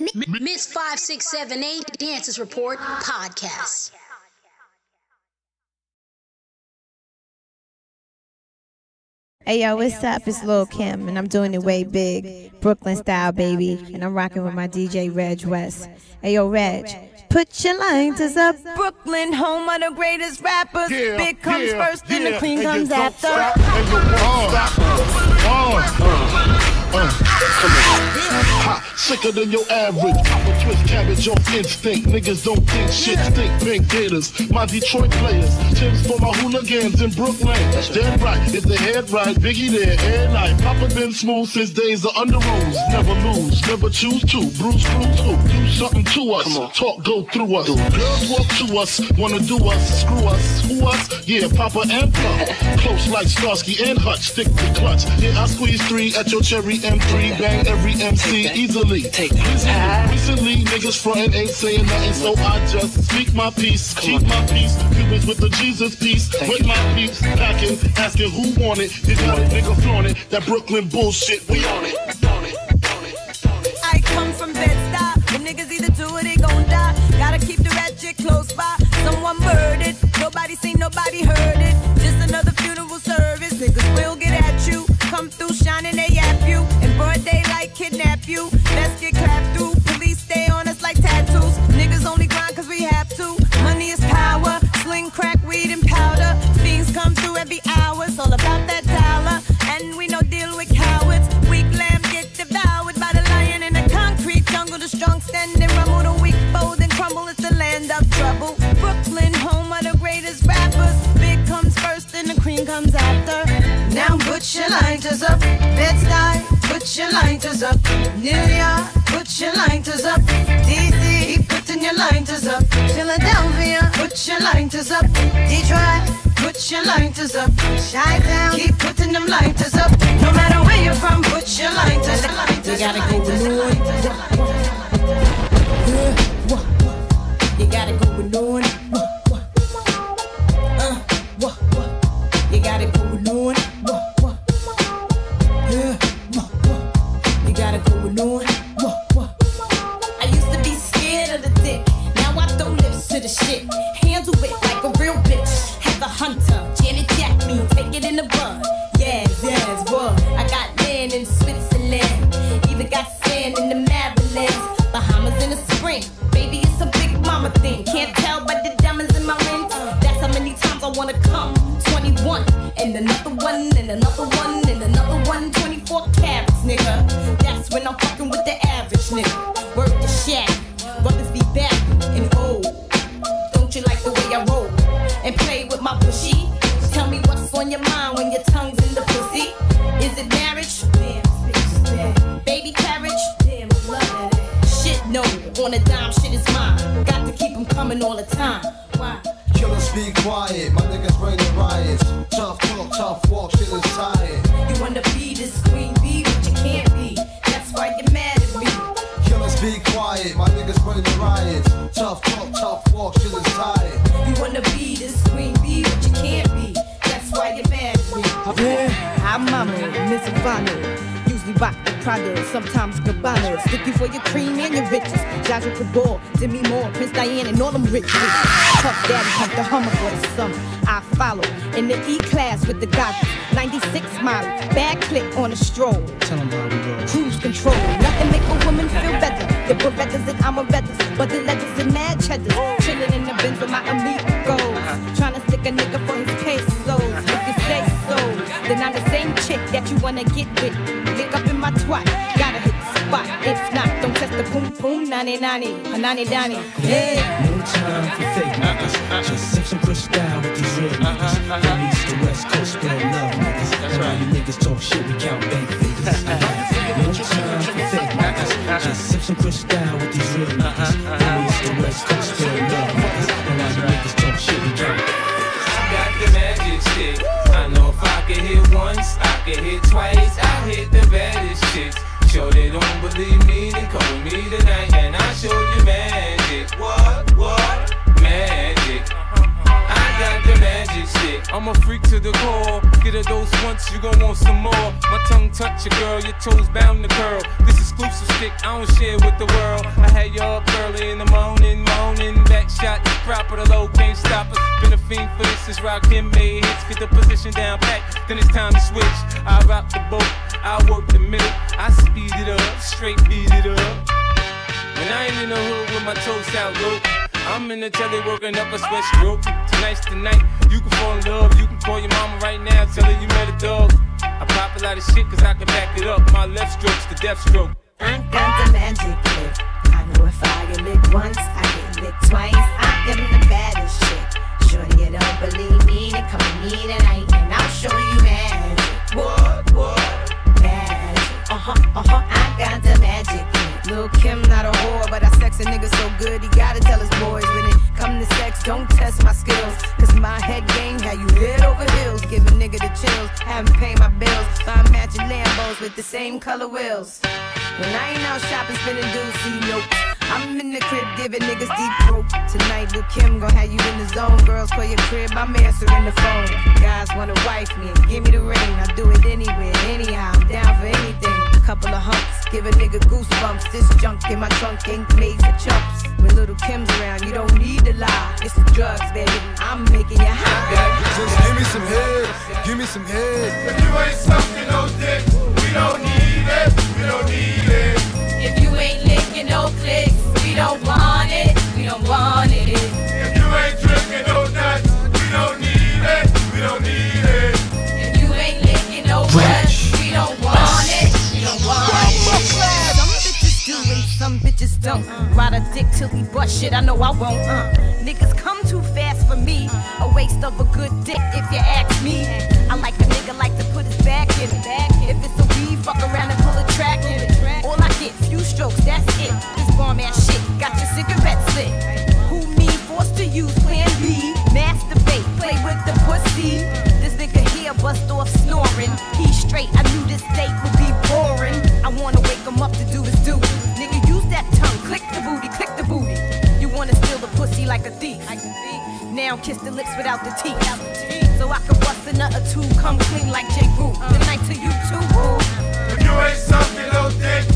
Miss 5678 Dances Report Podcast. Hey yo, what's up? It's Lil Kim, and I'm doing it way big, Brooklyn style, baby. And I'm rocking with my DJ Reg West. Hey yo, Reg, put your lighters up. Brooklyn, home of the greatest rappers. Yeah, Big comes yeah, first, then yeah. the queen And comes after. stop, and you won't stop. Uh, uh, come on. Ha, sicker than your average. I'm a twist cabbage off instinct. Niggas don't think shit stink. Pink gators, my Detroit players. Tim's for my hooligans in Brooklyn. Dead right, if the head right, Biggie there, air night. Papa been smooth since days of Underoos. Never lose, never choose to. Bruce, Bruce, who? Do something to us. Talk, go through us. Girls walk to us, wanna do us, screw us, who us? Yeah, Papa and Pop. Close like Starsky and Hutch, stick to clutch. Yeah, I squeeze three at your cherry M3, bang every MC easily. Take that. Recently, niggas frontin' ain't saying nothing, so I just speak my peace, keep my peace. Cubans with the Jesus peace, with my peace, packing, asking who want it. This a nigga flaunt it, that Brooklyn bullshit, we on it. Lighters up. Detroit, put your lighters up. Chi-Town, keep putting them lighters up. No matter where you're from, put your lighters up. You gotta go Yeah, I'm mama, Miss Ivana. Usually rock the Prada, sometimes Gabbana. Sticky for your cream and your riches. Jaja Cabal, Demi Moore, Prince Diane, and all them rich niggas. Tough daddy, pump the Hummer for the summer. I follow in the E class with the goggles. 96 model, bad click on a stroll. Tell 'em how we roll. Cruise control, nothing make a woman feel better. The Berettas and I'm Amarettas, but the letters and mad cheddars. Chillin' in the Benz with my amigos. Uh-huh. Trying to stick a nigga for his then I'm the same chick that you wanna get with. Lick up in my twat, gotta hit the spot. If not, don't test the boom boom, nani nani, nani dani. Yeah. No time for fake niggas. Just sip some crystal with these real niggas. From east to west coast, spread love niggas. And all you niggas talk shit, we count bank figures. No time for fake niggas. Just sip some crystal with these real niggas. From east to west coast, spread love I could hit once, I could hit twice. I hit the baddest chicks. Sure they don't believe me, then call me tonight and I'll show you magic. What? What? Magic. I'm a freak to the core. Get a dose once, you gon' want some more. My tongue touch your girl, your toes bound to curl. This exclusive stick, I don't share with the world. I had you up early in the morning, moaning. Back shot, proper, the low can't stop us. Been a fiend for this since Rakim made hits. Get the position down pat, then it's time to switch. I rock the boat, I work the middle. I speed it up, straight beat it up. And I ain't in the hood with my toes out, look. I'm in the telly working up a sweat stroke. Tonight's the night. You can fall in love. You can call your mama right now. Tell her you met a dog. I pop a lot of shit cause I can back it up. My left stroke's the death stroke. I got the magic. I know if I get licked once, I get licked twice. I am the baddest chick. Shorty, you don't believe me, then come with me tonight and I'll show you magic. What, what? Magic. Uh huh, uh huh. I got the magic. Lil Kim not a whore, but I sex a nigga so good he gotta tell his boys when it come to sex, don't test my skills. Cause my head game had you head over heels, give a nigga the chills. Haven't paid my bills, find matching Lambos with the same color wheels. When I ain't out shopping, spending dudes, see nope. I'm in the crib giving niggas deep throat. Tonight, Lil Kim gon' have you in the zone. Girls call your crib, I'm answering the phone. Guys wanna wife me give me the ring. I do it anywhere, anyhow. I'm down for anything. Couple of humps, give a nigga goosebumps. This junk in my trunk ain't made for chumps. When little Kim's around, you don't need to lie. It's the drugs, baby. I'm making you high. Just give me some head, give me some head. If you ain't sucking no dick, we don't need it, we don't need it. If you ain't licking no clicks, we don't want it, we don't want it. Don't. Ride a dick till he bust shit, I know I won't. Uh. Niggas come too fast for me. A waste of a good dick if you ask me. I like a nigga like to put his back in it. If it's a weed, fuck around and pull a track in it. All I get, few strokes, that's it. This bomb ass shit got your cigarette lit. Who me forced to use plan B? Masturbate, play with the pussy. This nigga here bust off snoring. He straight, I knew Now kiss the lips without the teeth. So I can bust a nut or two, come clean like J. Rue. Good night to you too, boo. If you ain't sucking no dick,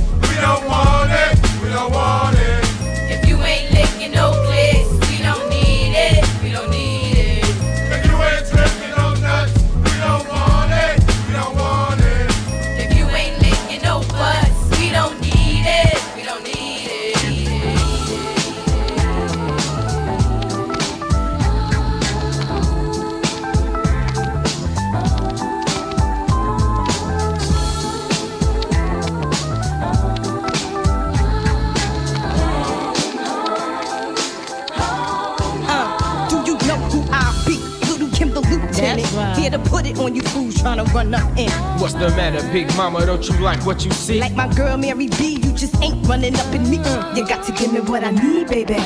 the matter, big mama? Don't you like what you see? Like my girl Mary B, you just ain't running up in me. Uh, You got to give me what I need, baby.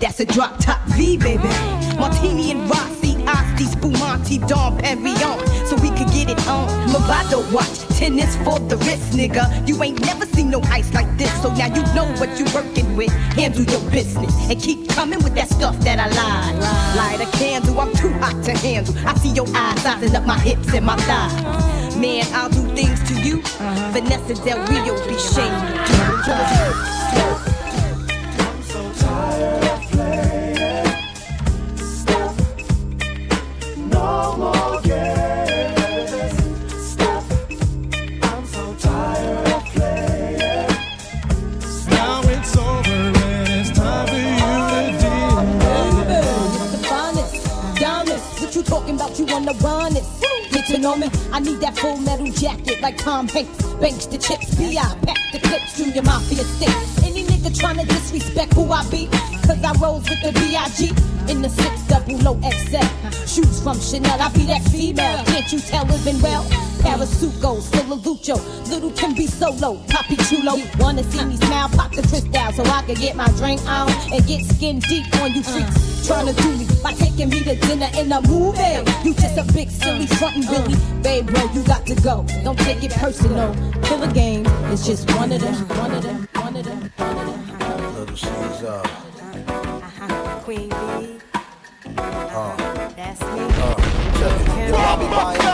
That's a drop top V, baby. Martini and Rossi, Asti, Spumante, Dom Perignon, so we could get it on. Movado watch, tennis for the wrist, nigga. You ain't never seen no ice like this, so now you know what you're working with. Handle your business and keep coming with that stuff that I lied. Light a candle, I'm too hot to handle. I see your eyes sizing up my hips and my thighs. Man, I'll do things to you. Uh-huh. Vanessa Del Rio be shamed. To. I need that full metal jacket like Tom Hanks. Banks the chips, P.I. Pack the clips, Junior Mafia sticks. Any nigga tryna disrespect who I be? Cause I rose with the B.I.G. in the six double low XL. Shoes from Chanel, I be that female. Can't you tell living well? Parasuco, still a Lucho. Little can be solo, Poppy Chulo. Wanna see me smile, pop the crystal so I can get my drink on and get skin deep on you freaks. Tryna do me by taking me to dinner in a movie. You just a big silly frontin' Billy. Babe, bro, you got to go. Don't take it personal. Kill a game, it's just one of them, one of them, one of them, one of them. Little Caesar. Queen Bee, Uh, that's me. uh, check it. Yo, I be buying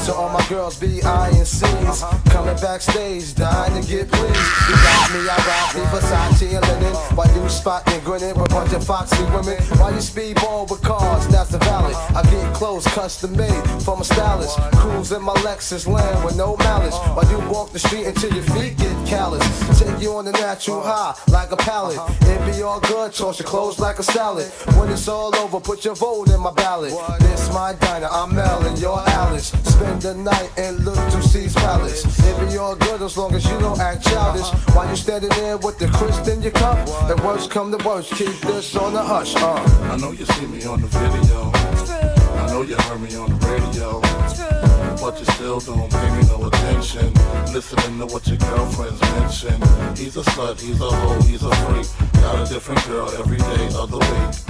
so all my girls be eyeing C's. Coming backstage, dying to get pleased. You got me, I rock me, Versace and linen. Why you spot spotting, grinning with a bunch of foxy women. Why you speedball with cars, that's the valley. I get clothes custom made from a stylist. Cruise in my Lexus land with no malice. Why you walk the street until your feet get callous. Take you on the natural high like a pallet. It be all good, toss your clothes like a salad. When it's all over, put your vote in my ballot. This my diner, I'm Mel and you're Alice. Spend the night and look to C's palace. It be all good as long as you don't act childish. While you standing there with the crisp in your cup, the worst come the worst, keep this on the hush. Uh. I know you see me on the video. I know you heard me on the radio. But you still don't pay me no attention. Listening to what your girlfriends mention. He's a slut, he's a hoe, he's a freak. Got a different girl every day of the week.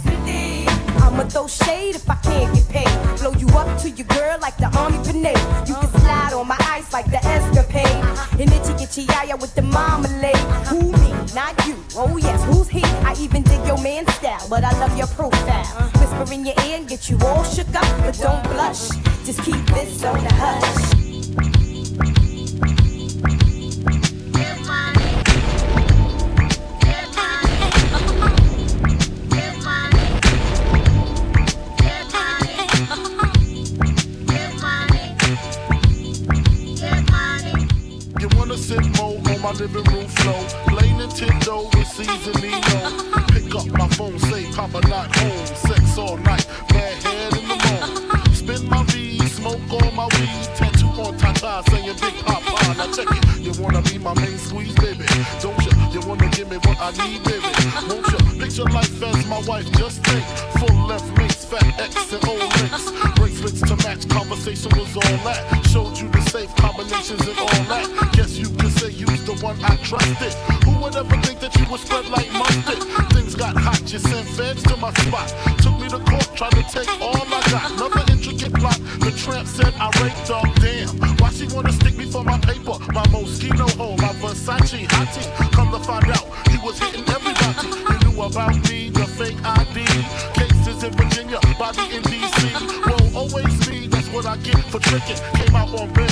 I'ma throw shade if I can't get paid. Blow you up to your girl like the army grenade. You can slide on my ice like the escapade. And itchy itchy yaya with the marmalade. Who me? Not you. Oh yes, who's he? I even dig your man style, but I love your profile. Whisper in your ear and get you all shook up, but don't blush. Just keep this on the hush. Living room flow. Play Nintendo with seasonino. Pick up my phone, say Papa not home. Sex all night, bad head in the morning. Spin my V, smoke all my weed. Tattoo on Tata saying Big Papa. Now check it. You wanna be my main squeeze, baby? Don't you? You wanna give me what I need, baby? Won't you? Picture life as my wife, just think. Full left mates, fat X and old links. Bracelets to match, conversation was all that. Showed you the safe combinations and all that. Guess you could one I trusted. Who would ever think that you would spread like mustard? Things got hot, you sent feds to my spot. Took me to court, tried to take all I got. Another intricate plot. The tramp said I raped her. Damn, why she wanna stick me for my paper? My Moschino hole, my Versace hottie. Come to find out, you was hitting everybody. You knew about me, the fake ID. Cases in Virginia, body in DC. Won't always be, that's what I get for tricking. Came out on bail,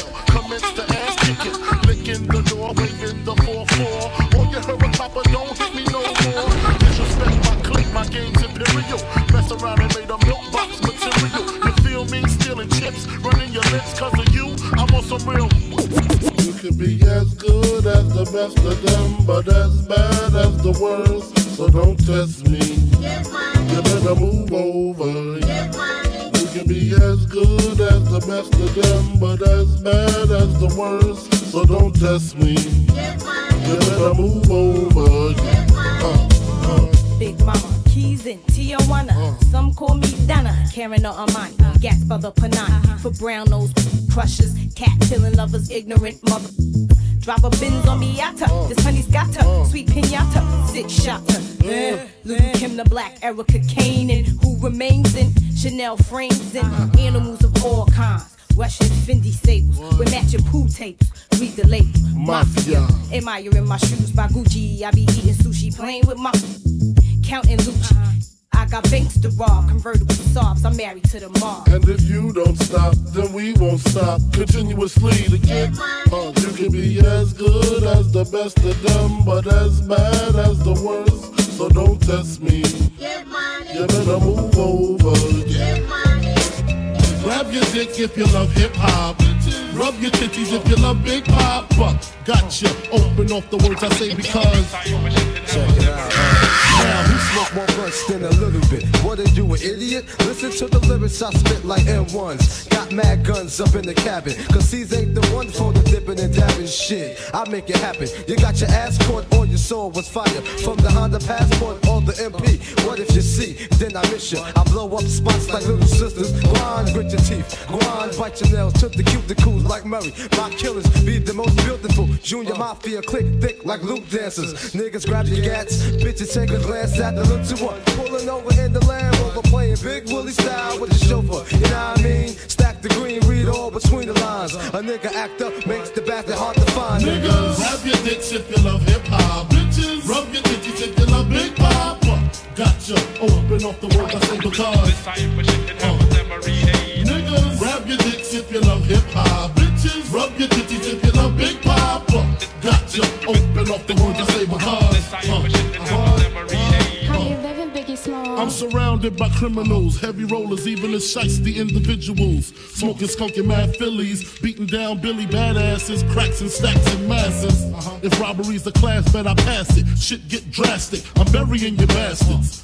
the best of them, but as bad as the worst. So don't test me. You better move over. You can be as good as the best of them, but as bad as the worst. So don't test me. You better move over. Uh, uh. Big Mama, Keys in Tijuana. Some call me Donna, Karen or Amani. Gas by the Panani. For brown nose crushers, cat killing lovers, ignorant mother. Drive a Benz on Miata. Uh. This honey's got her. Uh. Sweet pinata. Six shotter. Uh, Little Kim the Black, Erica Kane, and who remains in Chanel frames and uh-huh. animals of all kinds. Russian Fendi sables with matching pool tapes. Read the label. Mafia. Admiring my shoes by Gucci. I be eating sushi, playing with my counting Lucci. Uh-huh. I got banks to rob, convertible sobs. I'm married to the mob. And if you don't stop, then we won't stop continuously to get uh, You can be as good as the best of them, but as bad as the worst. So don't test me. Give money. You better move over. Grab your dick if you love hip hop. Rub your titties if you love Big Papa. Gotcha. Open off the words I say because. Check it out. Now, who smoke more blunts than a little bit? What are you, an idiot? Listen to the lyrics I spit like M1s. Got mad guns up in the cabin. Cause these ain't the one for the dipping and dabbing shit. I make it happen. You got your ass caught or your soul was fire. From the Honda Passport or the MP. What if you see? Then I miss you. I blow up spots like little sisters. Blind your teeth. Grind, bite your nails, took the cuticles like Murray. My killers be the most beautiful. Junior Mafia click thick like loop dancers. Niggas grab your gats, bitches take a glance at the look to one. Pulling over in the Land Rover, playing Big Willie style with the chauffeur. You know what I mean? Stack the green, read all between the lines. A nigga act up makes the bastard hard to find. Niggas, grab your dicks if you love hip hop. Bitches, rub your titties if you love Big Papa. Gotcha. Oh, up and off the words I say because. Uh. Niggas, grab your dicks if you love hip hop. Bitches, rub your titties if you love Big Papa. Gotcha. Open off the words I say because. Uh. I'm surrounded by criminals, heavy rollers, even the shiesty individuals. Smoking, skunking mad fillies, beating down Billy badasses, cracks and stacks and masses. If robbery's a class, bet I pass it. Shit get drastic, I'm burying your bastards.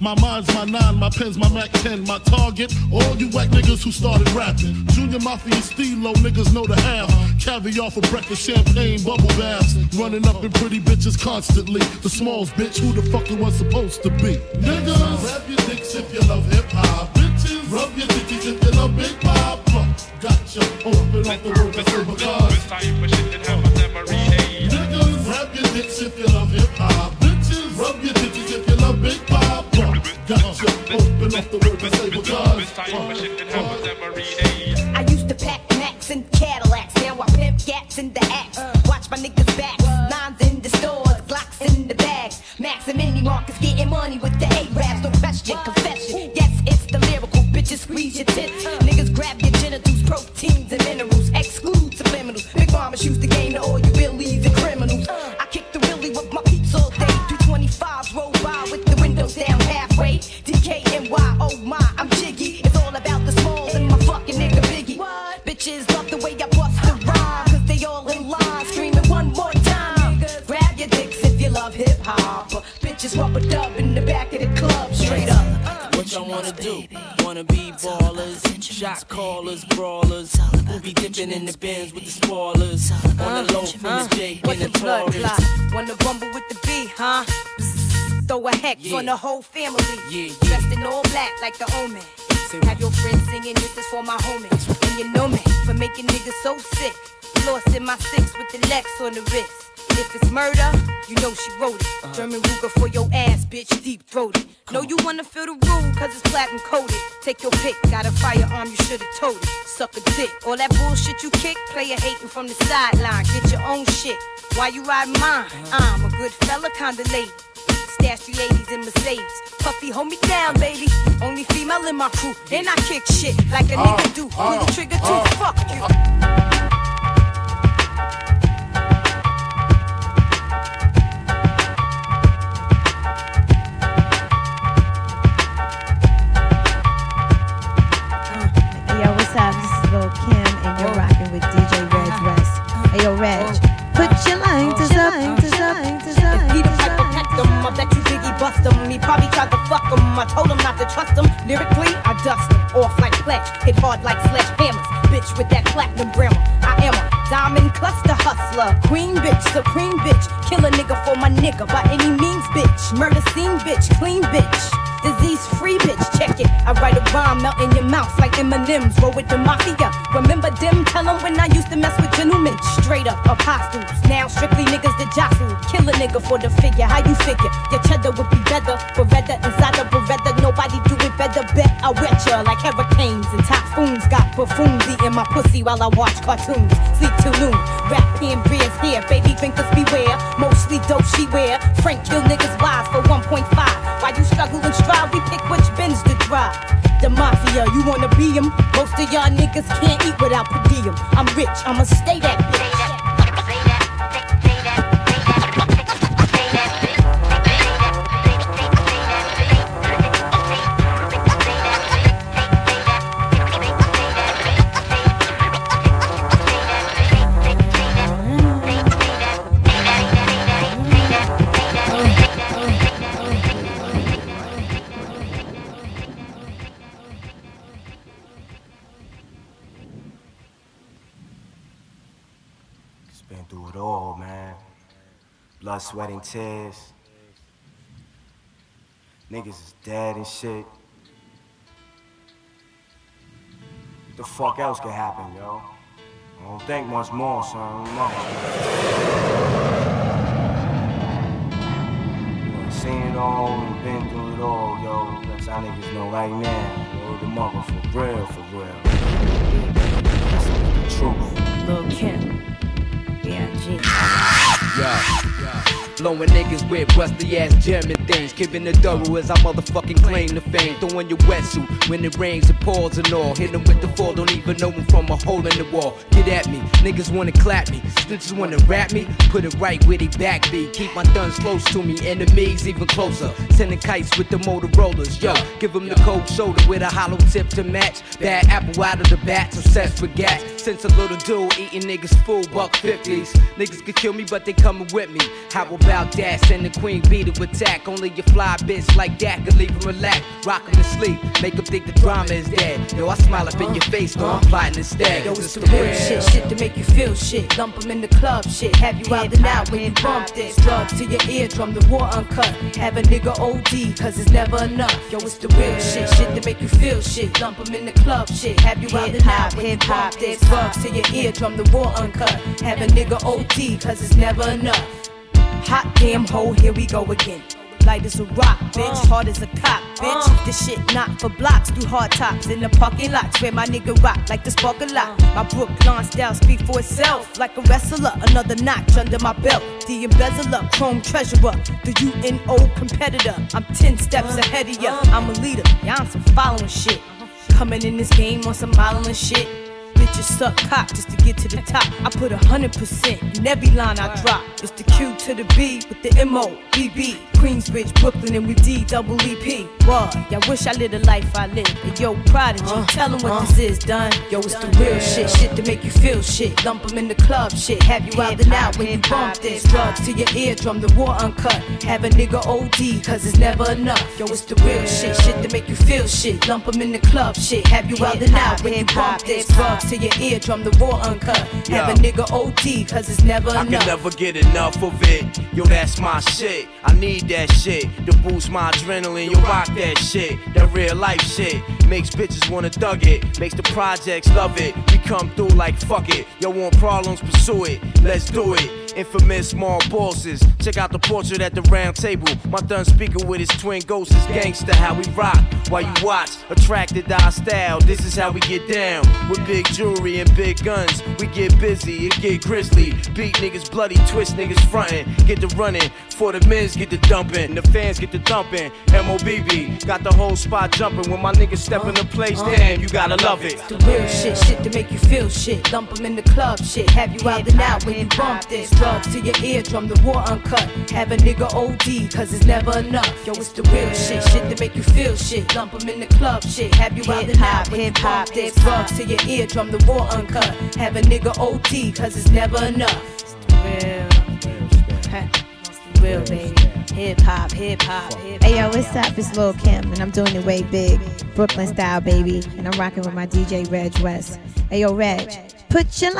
My mind's my nine, my pen's my Mac 10. My target, all you whack niggas who started rapping. Junior Mafia Stilo, niggas know the half. Caviar for breakfast, champagne, bubble baths. Running up in pretty bitches constantly. The smalls bitch, who the fuck it was supposed to be? Niggas, grab your dicks if you love hip hop. Bitches, rub your dickies if you love Big Papa. Gotcha, open up the world and say because. Niggas, grab your dicks if you love hip hop. Bitches, rub your dickies if you love Big Papa. Gotcha, open up the world and say because. I used to pack Macs and Cadillacs. Now I pimp gats in the axe. Watch my niggas back. Nines in the stores, Glocks in the bags. Max and Mini Marcus getting money with the A-Raps. No question, confession. Yes, it's the lyrical. Bitches squeeze your tits. The whole family. Yeah, Dressed in all black like the omen. Have your friends singing this is for my homies. And you know me for making niggas so sick. Lost in my six with the Lex on the wrist. If it's murder, you know she wrote it. Uh-huh. German Ruger for your ass, bitch, deep throated. Know you wanna feel the rule, cause it's platinum coated. Take your pick, got a firearm, you should've told it. Suck a dick. All that bullshit you kick, player hating from the sideline. Get your own shit. Why you ride mine? I'm a good fella, kinda lady. Stash 380s in Mercedes. Puffy, hold me down, baby. Only female in my crew. And I kick shit like a nigga uh, do. Uh, Pull the trigger too, uh. fuck you. I told him not to trust him. Lyrically, I dust. Off like fletch, hit hard like sledgehammers. Bitch with that platinum grammar. I am a diamond cluster hustler. Queen bitch, supreme bitch. Kill a nigga for my nigga by any means, bitch. Murder scene bitch, clean bitch. Disease free bitch, check it. I write a rhyme, melt in your mouth like M&M's. Roll with the mafia. Remember them? Tell 'em when I used to mess with gentlemen. Straight up apostles. Now strictly niggas that jostle. Kill a nigga for the figure. How you figure? Your cheddar would be better. Inside a Bet I wet ya like hurricanes and typhoons. Got buffoons eating my pussy while I watch cartoons. Sleep till noon. Rap pen beers here. Baby drinkers beware. Mostly dope she wear. Frank kill niggas wives for 1.5. Why you struggle and strive? We pick which bins to drive. The mafia, you wanna be be 'em? Most of y'all niggas can't eat without per diem. I'm rich, I'ma stay that bitch. Blood, sweat, and tears. Niggas is dead and shit. What the fuck else could happen, yo? I don't think much more, son. I don't know. Seen it all and been through it all, yo. Let y'all niggas know right now. Yo, the mother for real, for real. Blowing niggas with rusty ass German things. Keeping the thorough as I motherfucking claim the fame. Throwing your wetsuit when it rains and pours and all. Hit 'em with the fall, don't even know know 'em from a hole in the wall. Get at me, niggas wanna clap me. Snitches wanna rap me, put it right where they back be. Keep my guns close to me, enemies even closer. Sending kites with the Motorola's, yo. Give 'em the cold shoulder with a hollow tip to match. Bad apple out of the bat, obsessed with gas. Since a little dude eating niggas full buck 50s. Niggas could kill me, but they coming with me. How about that? Send the queen bee to attack. Only your fly bitch like that could leave 'em relax. Rock 'em to sleep, make 'em think the drama is dead. Yo, I smile up in your face, though I'm uh-huh. plotting instead. Yo, it's the real shit, shit to make you feel shit. Lump 'em in the club, shit. Have you out and out when you bump this. Drugs to your eardrum, the war uncut. Have a nigga OD, cause it's never enough. Yo, it's the real shit, shit to make you feel shit. Lump 'em in the club, shit. Have you out and out when you bump this. Drugs to your eardrum, the war uncut. Have a nigga OD, cause it's never enough. Hot damn hole, here we go again. Light as a rock, bitch. Uh. Hard as a cop, bitch. Uh. This shit not for blocks through hard tops in the parking lots where my nigga rock like the spark a lot. Uh. My Brooklyn style speak for itself like a wrestler. Another notch under my belt. The embezzler, chrome treasurer, the UNO competitor. I'm 10 steps ahead of ya. I'm a leader, y'all yeah, some following shit. Coming in this game on some modeling shit. Bitches suck cock just to get to the top. I put a hundred percent in every line I drop. It's the Q to the B with the M O B B. Queensbridge, Brooklyn, and we D double E P. What? Y'all wish I lived a life I live. And yo, prodigy, tell 'em what this is, done. Yo, it's the real shit, shit to make you feel shit. Lump 'em in the club, shit. Have you out and out when you bump this. Drugs to your eardrum, the war uncut. Have a nigga OD, cause it's never enough. Yo, it's the real shit, shit to make you feel shit. Lump 'em in the club, shit. Have you out and out when you bump this. Drugs to your eardrum, the war uncut. Have a nigga OD, cause it's never I can enough. never get enough of it. Yo, that's my shit. I need that shit to boost my adrenaline. Yo, rock that shit. That real life shit makes bitches wanna thug it. Makes the projects love it. We come through like fuck it. Yo, want problems, pursue it. Let's do it. Infamous small bosses. Check out the portrait at the round table. My thun speaker with his twin ghosts is gangster. How we rock while you watch. Attracted to our style. This is how we get down. With big jewelry and big guns. We get busy, it get grisly. Beat niggas bloody, twist niggas frontin'. Get the running. For the men's get the dumping. The fans get the thumping. MOBB got the whole spot jumping. When my niggas step in the place, damn, you gotta love it. The real shit, shit to make you feel shit. Lump 'em in the club, shit. Have you out and out when you bump this. Drugs to your eardrum, the war uncut. Have a nigga OD, cause it's never enough. Yo, it's the real shit, shit to make you feel shit. Lump 'em in the club, shit. Have you out and out when you bump this. Drugs to your eardrum, the war uncut. Have a nigga OD, cause it's never enough. It's the real. It's the real, baby. Hip hop, hip hop, hip hop. Hey yo, what's up? It's Lil Kim, and I'm doing it way big, Brooklyn style, baby. And I'm rocking with my DJ Reg West. Hey yo, Reg, put your.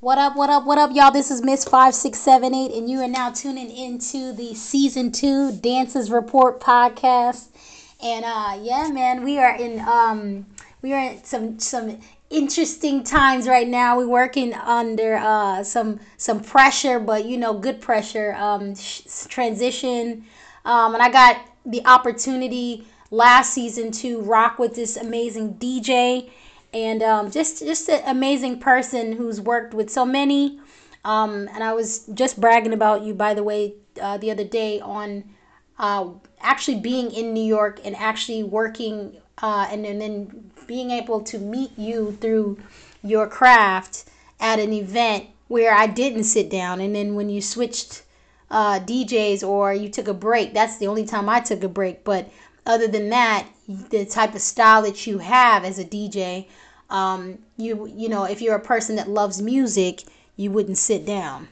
What up, what up, what up, y'all? This is Miss 5678, and you are now tuning into the season two Dances Report podcast. And uh yeah, man, we are in um we are in some some interesting times right now. We're working under uh some some pressure, but you know, good pressure. Um sh- transition. Um and I got the opportunity last season to rock with this amazing DJ and um, just just an amazing person who's worked with so many. Um, and I was just bragging about you, by the way, uh, the other day on uh, actually being in New York and actually working uh, and, and then being able to meet you through your craft at an event where I didn't sit down. And then when you switched uh, DJs or you took a break, that's the only time I took a break. But other than that, the type of style that you have as a DJ, um, you you know, if you're a person that loves music, you wouldn't sit down.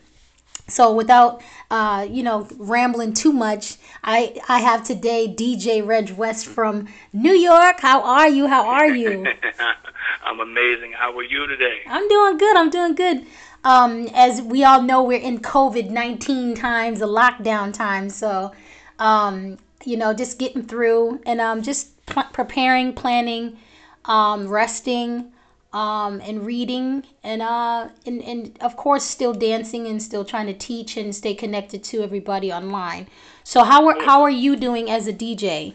So without uh, you know rambling too much, I I have today DJ Reg West from New York. How are you? How are you? I'm amazing. How are you today? I'm doing good. I'm doing good. Um, as we all know, we're in COVID nineteen times, the lockdown time. So, um, you know, just getting through and um, just pl- preparing, planning, um, resting, um, and reading, and uh, and and of course, still dancing and still trying to teach and stay connected to everybody online. So, how are how are you doing as a DJ?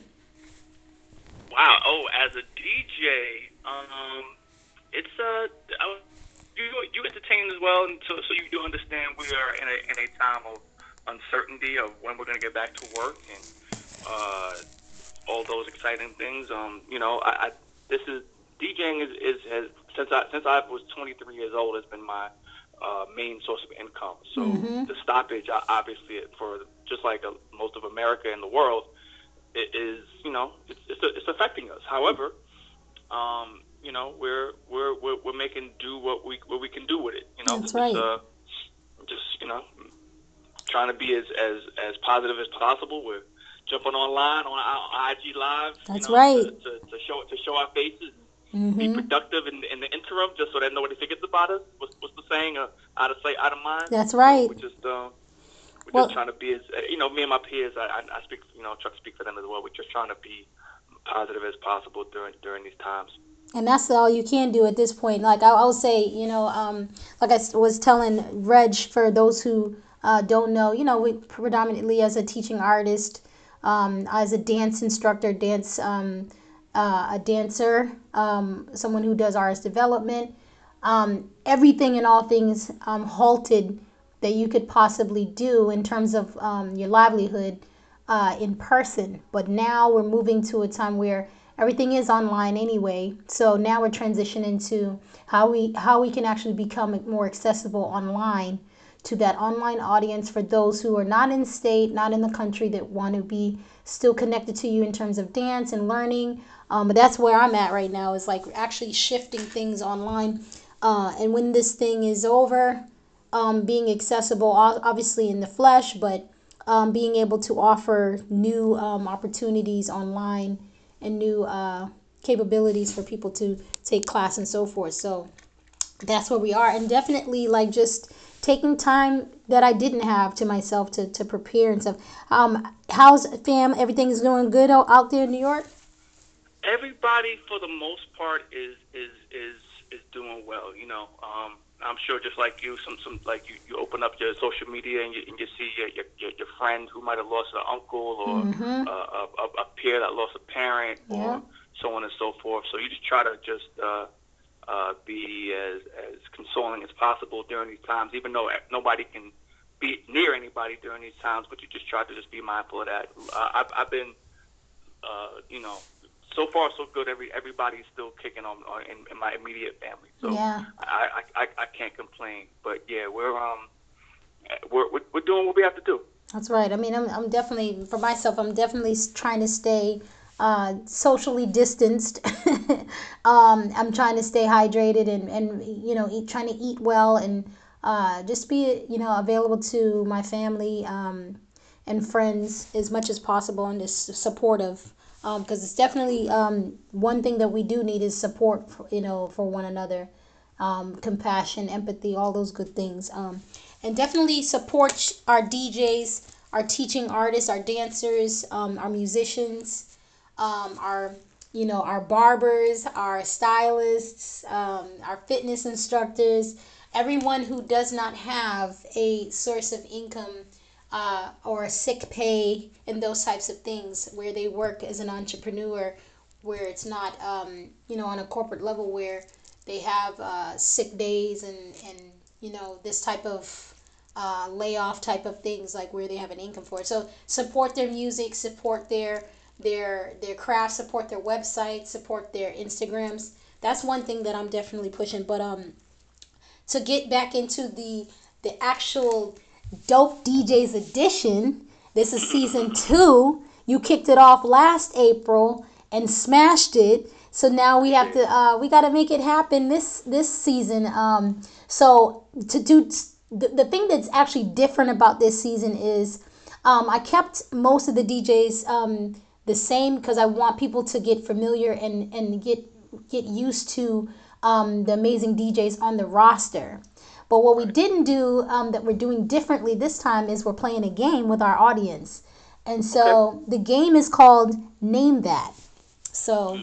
Wow. Oh, as a DJ, um, it's uh, I, you you entertain as well, and so so you do understand we are in a in a time of uncertainty of when we're going to get back to work and uh, all those exciting things. Um, you know, I, I this is DJing is, is has since I since I was 23 years old has been my uh, main source of income. So Mhm. the stoppage, obviously, for just like uh, most of America and the world, it is you know it's it's, it's affecting us. However, um, you know we're we're we're, we're making do what we what we can do with it. You know, That's Just, right. uh, just you know, trying to be as as as positive as possible. We're jumping online on our IG live. That's you know, right. To, to, to show to show our faces be Mhm. productive in, in the interim, just so that nobody forgets about us. What's, what's the saying? Uh, out of sight, out of mind. That's right. We're just, uh, we're Well- just trying to be as, you know, me and my peers. I, I, I speak, you know, to speak for them as well. We're just trying to be positive as possible during during these times. And that's all you can do at this point. Like I, I'll say, you know, um, like I was telling Reg, for those who uh, don't know, you know, we predominantly as a teaching artist, um, as a dance instructor, dance, um, uh, a dancer, um, someone who does artist development, um, everything and all things um, halted that you could possibly do in terms of your livelihood uh, in person. But now we're moving to a time where everything is online anyway. So now we're transitioning to how we how we can actually become more accessible online to that online audience for those who are not in state, not in the country that want to be still connected to you in terms of dance and learning. Um, but that's where I'm at right now is like actually shifting things online. Uh, and when this thing is over, um, being accessible, obviously in the flesh, but um, being able to offer new um, opportunities online and new uh, capabilities for people to take class and so forth. So that's where we are. And definitely like just taking time that I didn't have to myself to, to prepare and stuff. Um, how's fam? Everything's going good out out there in New York? Everybody, for the most part, is is is is doing well. You know, um, I'm sure just like you, some some like you, you open up your social media and you, and you see your, your your friend who might have lost an uncle or Mhm. uh, a, a a peer that lost a parent Yeah. or so on and so forth. So you just try to just uh, uh, be as as consoling as possible during these times, even though nobody can be near anybody during these times. But you just try to just be mindful of that. Uh, I've I've been uh, you know, so far so good. Every everybody's still kicking on, on in, in my immediate family. So Yeah. I, I, I, can't complain. But yeah, we're um we're, we're we're doing what we have to do. That's right. I mean, I'm, I'm definitely, for myself, I'm definitely trying to stay uh, socially distanced. um, I'm trying to stay hydrated and, and you know, eat, trying to eat well and uh, just be, you know, available to my family um, and friends as much as possible and just supportive. Because it's definitely um, one thing that we do need is support, for, you know, for one another um, compassion, empathy, all those good things. Um, and definitely support our DJs, our teaching artists, our dancers, um, our musicians, um, our you know our barbers, our stylists, um, our fitness instructors, everyone who does not have a source of income uh, or sick pay and those types of things where they work as an entrepreneur where it's not um, you know on a corporate level where they have uh, sick days and, and you know this type of uh, layoff type of things like where they have an income for it. So support their music support their their their craft support their website support their instagrams. That's one thing that i'm definitely pushing but um to get back into the the actual dope DJs edition. This is season two. You kicked it off last April and smashed it. So now we have to uh, we got to make it happen this this season. Um, so to do the, the thing that's actually different about this season is um, I kept most of the DJs um, the same because I want people to get familiar and, and get get used to um, the amazing DJs on the roster. But what we didn't do um, that we're doing differently this time is we're playing a game with our audience. And so the game is called Name That. So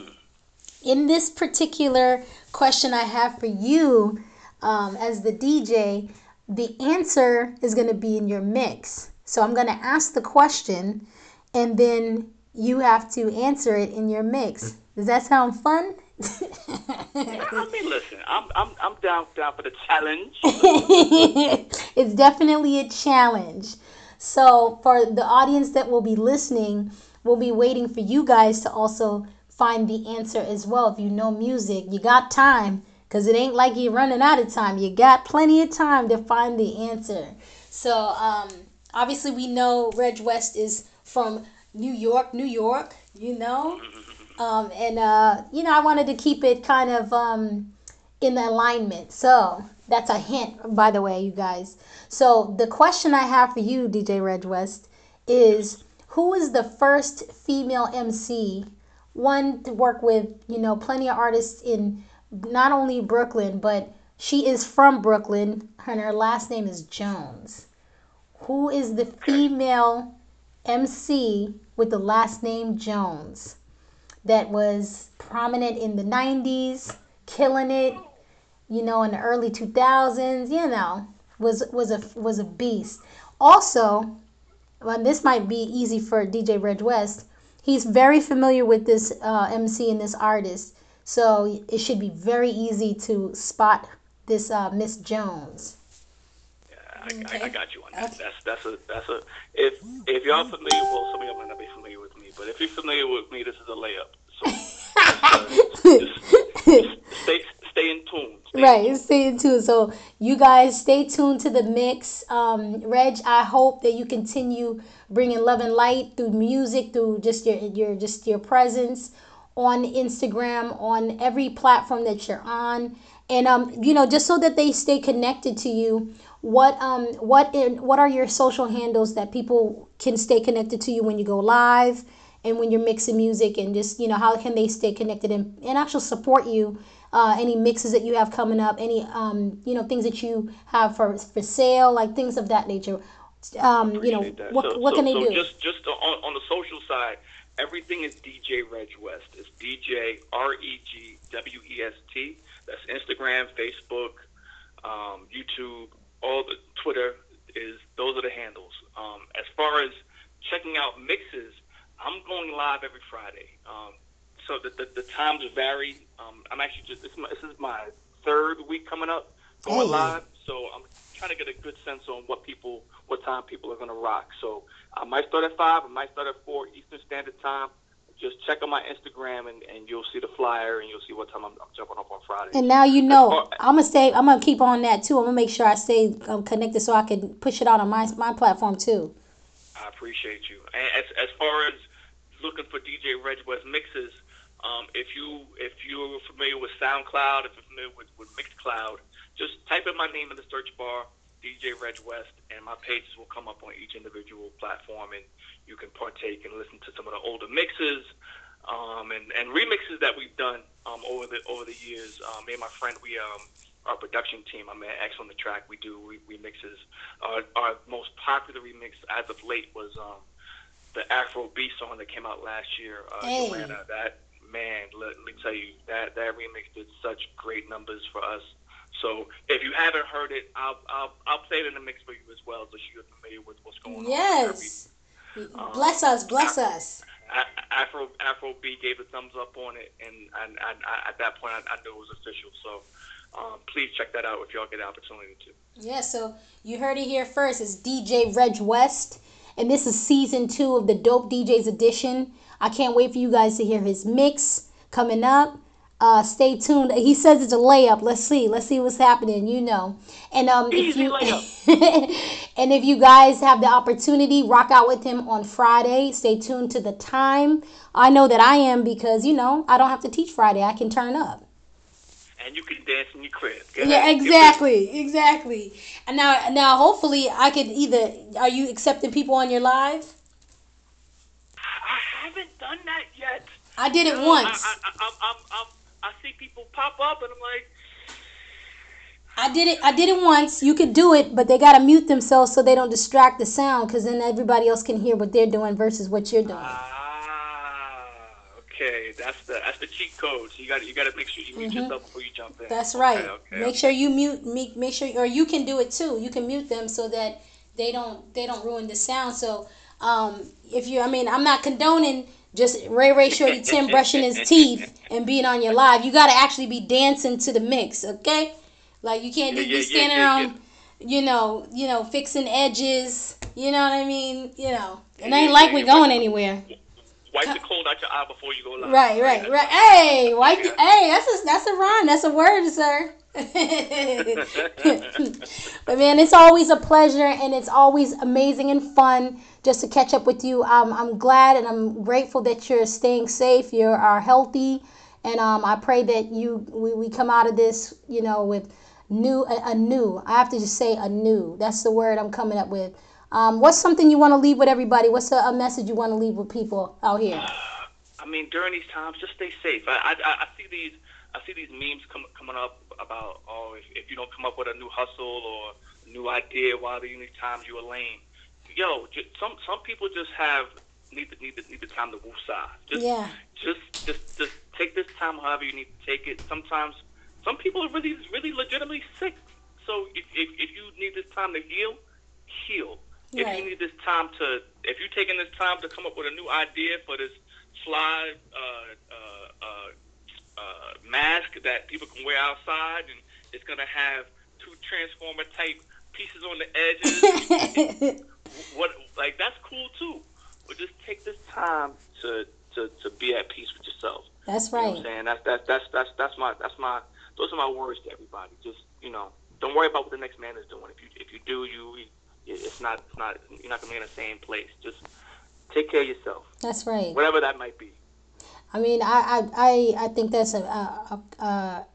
in this particular question I have for you um, as the DJ, the answer is going to be in your mix. So I'm going to ask the question and then you have to answer it in your mix. Does that sound fun? I mean, listen, I'm I'm I'm down down for the challenge. it's definitely a challenge. So, for the audience that will be listening, we'll be waiting for you guys to also find the answer as well. If you know music, you got time because it ain't like you're running out of time. You got plenty of time to find the answer. So, um, obviously, we know Reg West is from New York, New York, you know. Um, and, uh, you know, I wanted to keep it kind of um, in alignment. So, that's a hint, by the way, you guys. So, the question I have for you, DJ Reg West, is who is the first female MC? One to work with, you know, plenty of artists in not only Brooklyn, but she is from Brooklyn, and her last name is Jones. Who is the female MC with the last name Jones that was prominent in the 90s, killing it, you know, in the early 2000s, you know, was was a was a beast. Also, well, this might be easy for DJ Reg West. He's very familiar with this uh, MC and this artist, so it should be very easy to spot this uh, Miss Jones. I, I, I got you on that. That's that's a that's a if if y'all familiar, well, some of y'all might not be familiar with me, but if you're familiar with me, this is a layup. So just, just stay stay in tune. Right, stay tuned. So you guys stay tuned to the mix. Um, Reg, I hope that you continue bringing love and light through music, through just your your just your presence on Instagram, on every platform that you're on, and um, you know, just so that they stay connected to you. What um what in what are your social handles that people can stay connected to you when you go live and when you're mixing music and just you know how can they stay connected and, and actually support you uh, any mixes that you have coming up, any um, you know things that you have for for sale, like things of that nature. Um, you know, that. what so, what so, can they so do? Just just on, on the social side, everything is DJ Reg West. It's DJ R E G W E S T. That's Instagram, Facebook, um, YouTube, all the Twitter is those are the handles. Um, as far as checking out mixes, I'm going live every Friday. Um, so the, the, the times vary. Um, I'm actually just this is, my, this is my third week coming up going Hey. live, so I'm trying to get a good sense on what people, what time people are going to rock. So I might start at five, I might start at four Eastern Standard Time. Just check on my Instagram and, and you'll see the flyer and you'll see what time I'm, I'm jumping up on Friday. And now you know I'm gonna stay. I'm gonna keep on that too. I'm gonna make sure I stay um, connected so I can push it out on my my platform too. I appreciate you. And as as far as looking for DJ Reg West mixes, um, if you if you're familiar with SoundCloud, if you're familiar with, with Mixcloud, just type in my name in the search bar, DJ Reg West, and my pages will come up on each individual platform, and you can partake and listen to some of the older mixes um, and, and remixes that we've done um, over the over the years. Um, me and my friend, we um, our production team, I'm at X on the track. We do re- remixes. Our, our most popular remix as of late was um, the Afro B song that came out last year, uh, Hey. Joanna. That man, let, let me tell you, that that remix did such great numbers for us. So if you haven't heard it, I'll I'll, I'll play it in the mix for you as well, so you're familiar with what's going on. Yes. Bless us, bless us. Afro Afro B gave a thumbs up on it, and, and, and I, at that point, I, I knew it was official. So um, please check that out if y'all get the opportunity to. Yeah, so you heard it here first. It's DJ Reg West, and this is season two of the Dope DJs edition. I can't wait for you guys to hear his mix coming up. Uh, stay tuned. He says it's a layup. Let's see. Let's see what's happening. You know, and um, if Easy you layup. and if you guys have the opportunity, rock out with him on Friday. Stay tuned to the time. I know that I am because you know I don't have to teach Friday. I can turn up. And you can dance in your crib. Go Yeah, exactly, exactly. And now, now, hopefully, I could either. Are you accepting people on your live? I haven't done that yet. I did it You know, once. I, I, I, I'm, I see people pop up, and I'm like, I did it. I did it once. You could do it, but they gotta mute themselves so they don't distract the sound, because then everybody else can hear what they're doing versus what you're doing. Ah. Okay, that's the that's the cheat code. So you got you got to make sure you mute Mhm. yourself before you jump in. That's right. Okay, okay. Make sure you mute. Make, make sure, or you can do it too. You can mute them so that they don't they don't ruin the sound. So, um, if you, I mean, I'm not condoning just Ray Ray Shorty Tim brushing his teeth and being on your live. You got to actually be dancing to the mix, okay? Like you can't Yeah, be yeah, standing yeah, around, you know, you know, fixing edges. You know what I mean? You know, it ain't like yeah, we yeah, going anywhere. Wipe the cold out your eye before you go live. Right, right, right. Hey, wipe the, hey, that's a that's a rhyme. That's a word, sir. but man, it's always a pleasure and it's always amazing and fun just to catch up with you. Um, I'm glad and I'm grateful that you're staying safe. You are healthy, and um, I pray that you we, we come out of this, you know, with new a, a new. I have to just say a new. That's the word I'm coming up with. Um, what's something you want to leave with everybody? What's a, a message you want to leave with people out here? I mean, during these times, just stay safe. I, I, I see these, I see these memes come, coming up about, oh, if, if you don't come up with a new hustle or new idea while during these times, you are lame. Yo, ju- some some people just have need the need the, need the time to woosah. Just, Yeah. just just just take this time however you need to take it. Sometimes some people are really really legitimately sick. So if if, if you need this time to heal, heal. If Right. you need this time to, if you're taking this time to come up with a new idea for this fly uh, uh, uh, uh, mask that people can wear outside, and it's gonna have two transformer type pieces on the edges. what like that's cool too. But just take this time to to, to be at peace with yourself. That's You know right. I'm saying? That's that's that's that's that's my that's my those are my words to everybody. Just you know, don't worry about what the next man is doing. If you if you do, you it's not it's not you're not gonna be in the same place. Just take care of yourself, That's right. whatever that might be. I mean, I I, I, I think that's a a, a, a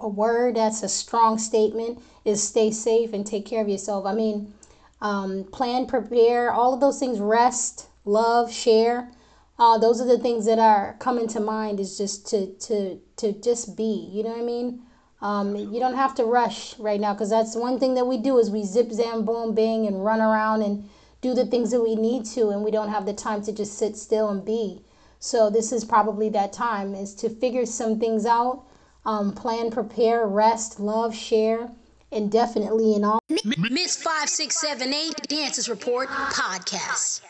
a word that's a strong statement is stay safe and take care of yourself. I mean, um, plan, prepare, all of those things, rest, love, share. Uh, those are the things that are coming to mind is just to, to, to just be, you know what I mean? Um, you don't have to rush right now because that's one thing that we do is we zip, zam, boom, bang and run around and do the things that we need to and we don't have the time to just sit still and be. So this is probably that time is to figure some things out, um, plan, prepare, rest, love, share, and definitely in all. Miss 5678 Dances Report Podcast.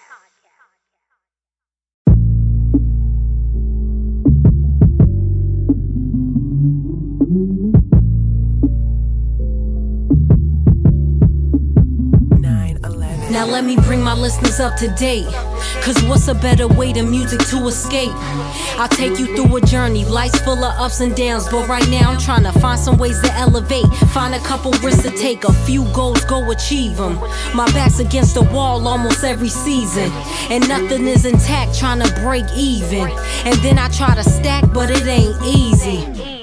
Now let me bring my listeners up to date. Cause what's a better way than music to escape? I'll take you through a journey, life's full of ups and downs. But right now I'm trying to find some ways to elevate. Find a couple risks to take, a few goals, go achieve them. My back's against the wall almost every season. And nothing is intact, trying to break even. And then I try to stack, but it ain't easy.